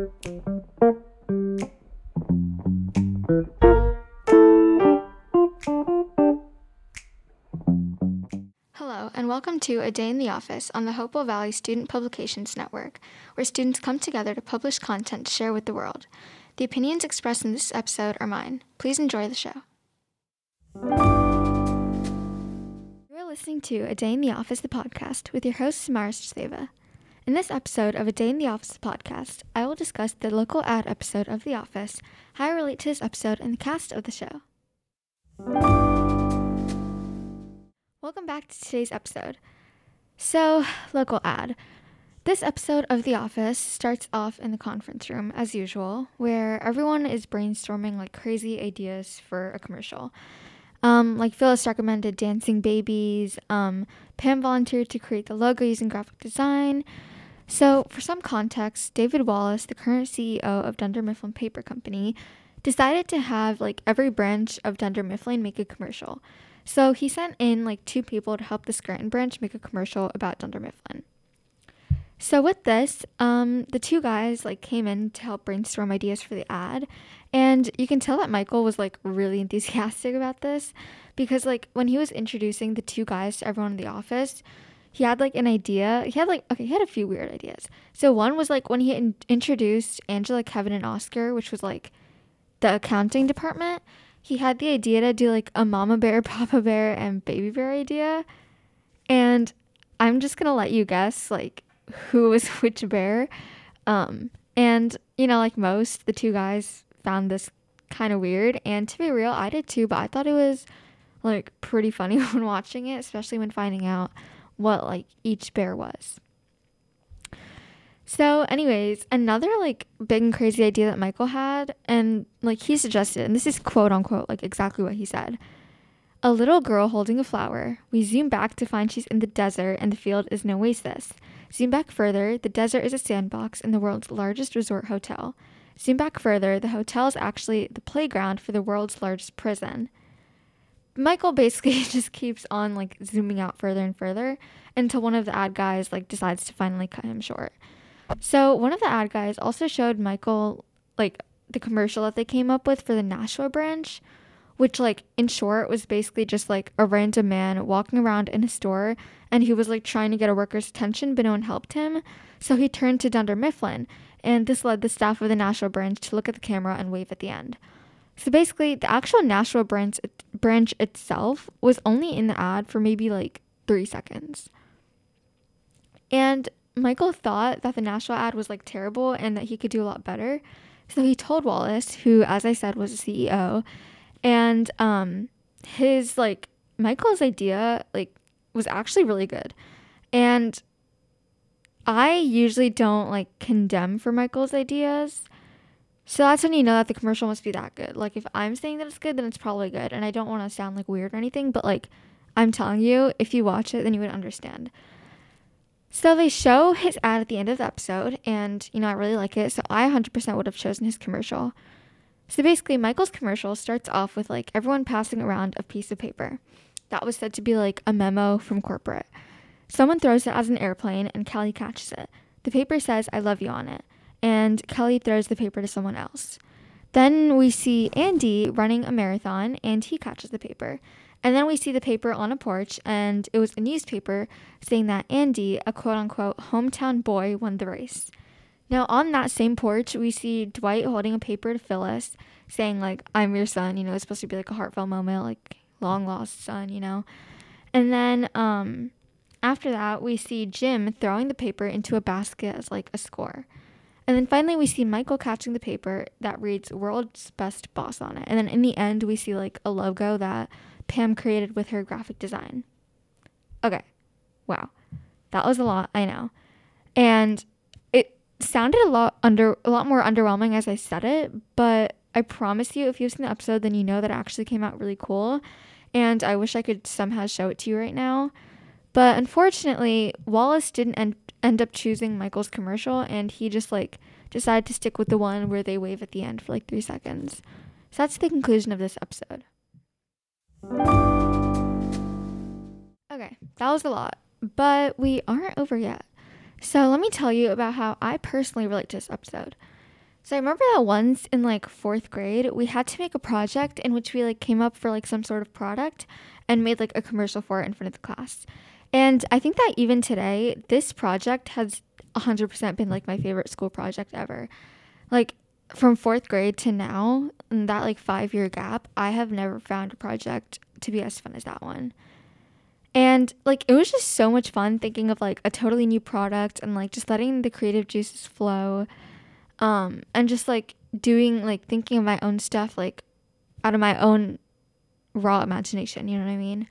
Hello, and welcome to A Day in the Office on the Hopewell Valley Student Publications Network, where students come together to publish content to share with the world. The opinions expressed in this episode are mine. Please enjoy the show. You're listening to A Day in the Office, the podcast, with your host, Samaira. In this episode of A Day in the Office podcast, I will discuss the local ad episode of The Office, how I relate to this episode, and the cast of the show. Welcome back to today's episode. So, local ad. This episode of The Office starts off in the conference room, as usual, where everyone is brainstorming like crazy ideas for a commercial. Um, like Phyllis recommended dancing babies. Um, Pam volunteered to create the logo using graphic design. So, for some context, David Wallace, the current CEO of Dunder Mifflin Paper Company, decided to have like every branch of Dunder Mifflin make a commercial. So he sent in like two people to help the Scranton branch make a commercial about Dunder Mifflin. So with this, um, the two guys like came in to help brainstorm ideas for the ad, and you can tell that Michael was like really enthusiastic about this because like when he was introducing the two guys to everyone in the office, he had like an idea. He had like okay, he had a few weird ideas. So one was like when he in- introduced Angela, Kevin, and Oscar, which was like the accounting department he had the idea to do like a mama bear, papa bear, and baby bear idea. And I'm just gonna let you guess like who was which bear. Um, and you know, like most, the two guys found this kind of weird. And to be real, I did too, but I thought it was like pretty funny when watching it, especially when finding out what like each bear was. So, anyways, another like big and crazy idea that Michael had, and like he suggested, and this is quote unquote like exactly what he said. A little girl holding a flower. We zoom back to find she's in the desert and the field is an oasis. Zoom back further, the desert is a sandbox in the world's largest resort hotel. Zoom back further, the hotel is actually the playground for the world's largest prison. Michael basically just keeps on like zooming out further and further until one of the ad guys like decides to finally cut him short. So one of the ad guys also showed Michael like the commercial that they came up with for the Nashua branch, which like in short was basically just like a random man walking around in a store and he was like trying to get a worker's attention but no one helped him. So he turned to Dunder Mifflin and this led the staff of the Nashua branch to look at the camera and wave at the end. So basically the actual Nashville branch branch itself was only in the ad for maybe like 3 seconds. And Michael thought that the Nashville ad was like terrible and that he could do a lot better. So he told Wallace, who, as I said, was a CEO, and um, his like Michael's idea like was actually really good. And I usually don't like condemn for Michael's ideas. So that's when you know that the commercial must be that good. Like if I'm saying that it's good, then it's probably good. And I don't want to sound like weird or anything, but like I'm telling you, if you watch it, then you would understand. So they show his ad at the end of the episode, and you know, I really like it. So I 100% would have chosen his commercial. So basically, Michael's commercial starts off with like everyone passing around a piece of paper. That was said to be like a memo from corporate. Someone throws it as an airplane, and Kelly catches it. The paper says, I love you on it. And Kelly throws the paper to someone else. Then we see Andy running a marathon, and he catches the paper. And then we see the paper on a porch, and it was a newspaper saying that Andy, a quote unquote hometown boy, won the race. Now, on that same porch, we see Dwight holding a paper to Phyllis saying, like, I'm your son. You know, it's supposed to be like a heartfelt moment, like, long lost son, you know. And then um, after that, we see Jim throwing the paper into a basket as like a score. And then finally, we see Michael catching the paper that reads World's Best Boss on it. And then in the end, we see like a logo that Pam created with her graphic design. Okay. Wow. That was a lot, I know. And it sounded a lot under a lot more underwhelming as I said it, but I promise you if you've seen the episode then you know that it actually came out really cool. And I wish I could somehow show it to you right now. But unfortunately, Wallace didn't end, end up choosing Michael's commercial and he just like decided to stick with the one where they wave at the end for like three seconds. So that's the conclusion of this episode. Okay, that was a lot, but we aren't over yet. So let me tell you about how I personally relate to this episode. So I remember that once in like fourth grade, we had to make a project in which we like came up for like some sort of product and made like a commercial for it in front of the class. And I think that even today, this project has 100% been like my favorite school project ever. Like from fourth grade to now, in that like five year gap, I have never found a project to be as fun as that one. And like it was just so much fun thinking of like a totally new product and like just letting the creative juices flow. Um and just like doing like thinking of my own stuff like out of my own raw imagination, you know what I mean?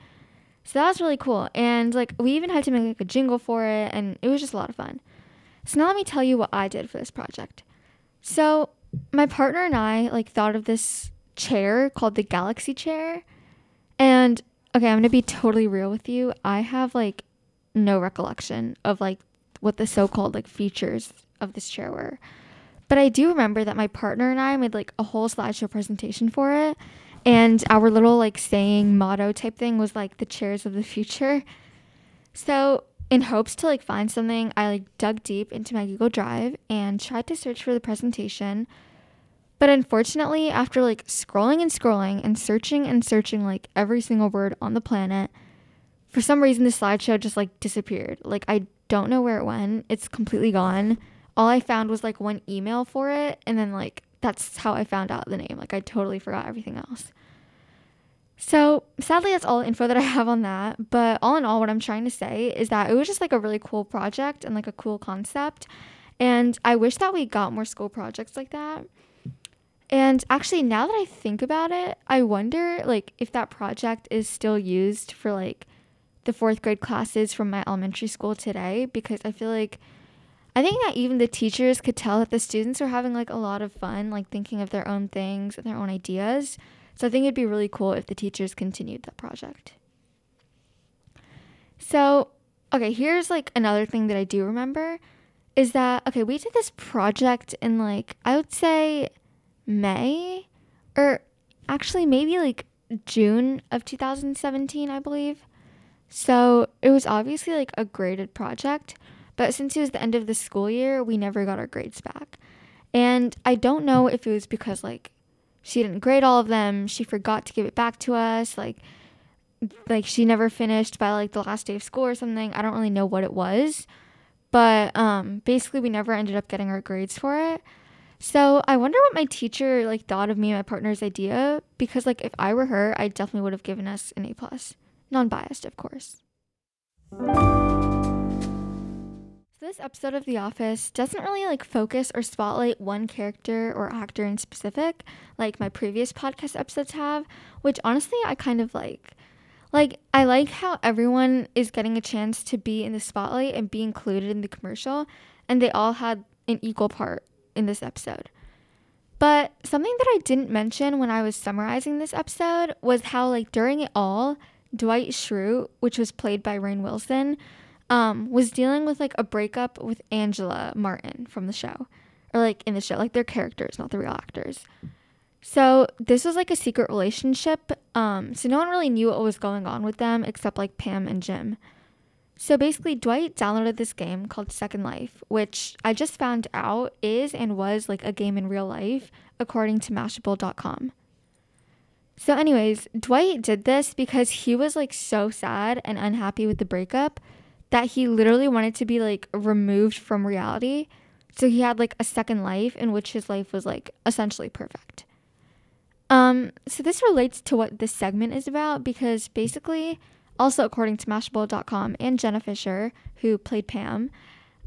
So that was really cool. And like we even had to make like a jingle for it and it was just a lot of fun. So now let me tell you what I did for this project. So my partner and I like thought of this chair called the Galaxy chair. And okay, I'm going to be totally real with you. I have like no recollection of like what the so-called like features of this chair were. But I do remember that my partner and I made like a whole slideshow presentation for it. And our little like saying motto type thing was like the chairs of the future. So in hopes to like find something, I like dug deep into my Google Drive and tried to search for the presentation. But unfortunately, after like scrolling and scrolling and searching and searching like every single word on the planet, for some reason the slideshow just like disappeared. Like I don't know where it went. It's completely gone. All I found was like one email for it and then like that's how I found out the name. Like I totally forgot everything else. So sadly, that's all the info that I have on that. But all in all, what I'm trying to say is that it was just like a really cool project and like a cool concept. And I wish that we got more school projects like that. And actually, now that I think about it, I wonder like if that project is still used for like the fourth grade classes from my elementary school today because I feel like I think that even the teachers could tell that the students were having like a lot of fun, like thinking of their own things and their own ideas. So I think it'd be really cool if the teachers continued that project. So, okay, here's like another thing that I do remember is that, okay, we did this project in like, I would say May or actually maybe like June of 2017, I believe. So it was obviously like a graded project, but since it was the end of the school year, we never got our grades back. And I don't know if it was because like she didn't grade all of them. She forgot to give it back to us. Like like she never finished by like the last day of school or something. I don't really know what it was. But um basically we never ended up getting our grades for it. So I wonder what my teacher like thought of me and my partner's idea because like if I were her, I definitely would have given us an A plus. Non-biased, of course. This episode of The Office doesn't really like focus or spotlight one character or actor in specific, like my previous podcast episodes have, which honestly I kind of like. Like, I like how everyone is getting a chance to be in the spotlight and be included in the commercial, and they all had an equal part in this episode. But something that I didn't mention when I was summarizing this episode was how, like, during it all, Dwight Schrute, which was played by Rainn Wilson, um, was dealing with like a breakup with Angela Martin from the show, or like in the show, like their characters, not the real actors. So this was like a secret relationship. Um, so no one really knew what was going on with them except like Pam and Jim. So basically, Dwight downloaded this game called Second Life, which I just found out is and was like a game in real life, according to Mashable.com. So, anyways, Dwight did this because he was like so sad and unhappy with the breakup that he literally wanted to be like removed from reality. So he had like a second life in which his life was like essentially perfect. Um, so this relates to what this segment is about because basically, also according to Mashable.com and Jenna Fischer, who played Pam,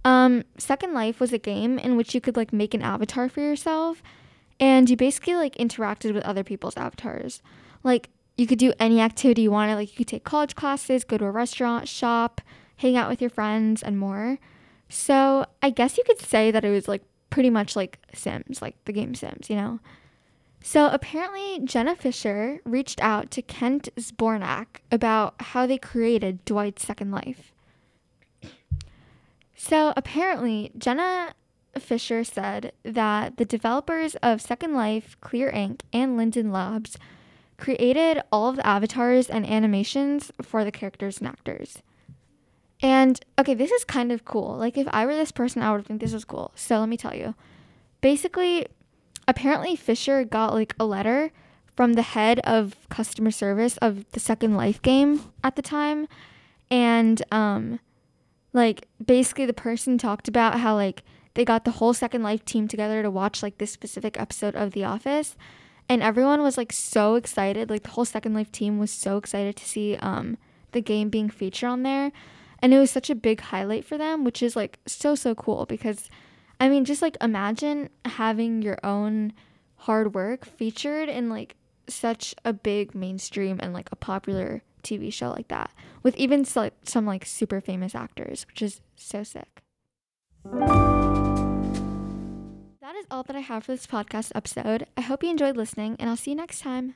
um, Second Life was a game in which you could like make an avatar for yourself, and you basically like interacted with other people's avatars. Like you could do any activity you wanted. Like you could take college classes, go to a restaurant, shop, hang out with your friends, and more. So I guess you could say that it was like pretty much like Sims, like the game Sims, you know? So apparently, Jenna Fischer reached out to Kent Zbornak about how they created Dwight's Second Life. So apparently, Jenna Fischer said that the developers of Second Life, Clear Ink, and Linden Labs created all of the avatars and animations for the characters and actors. And okay, this is kind of cool. Like if I were this person, I would think this was cool. So let me tell you. basically, apparently Fischer got like a letter from the head of customer service of the Second Life game at the time, and um, like basically the person talked about how like they got the whole Second Life team together to watch like this specific episode of The Office, and everyone was like so excited. Like the whole Second Life team was so excited to see um the game being featured on there, and it was such a big highlight for them, which is like so so cool because, I mean, just like imagine having your own hard work featured in like such a big mainstream and like a popular TV show like that with even some, some like super famous actors, which is so sick. That is all that I have for this podcast episode. I hope you enjoyed listening, and I'll see you next time.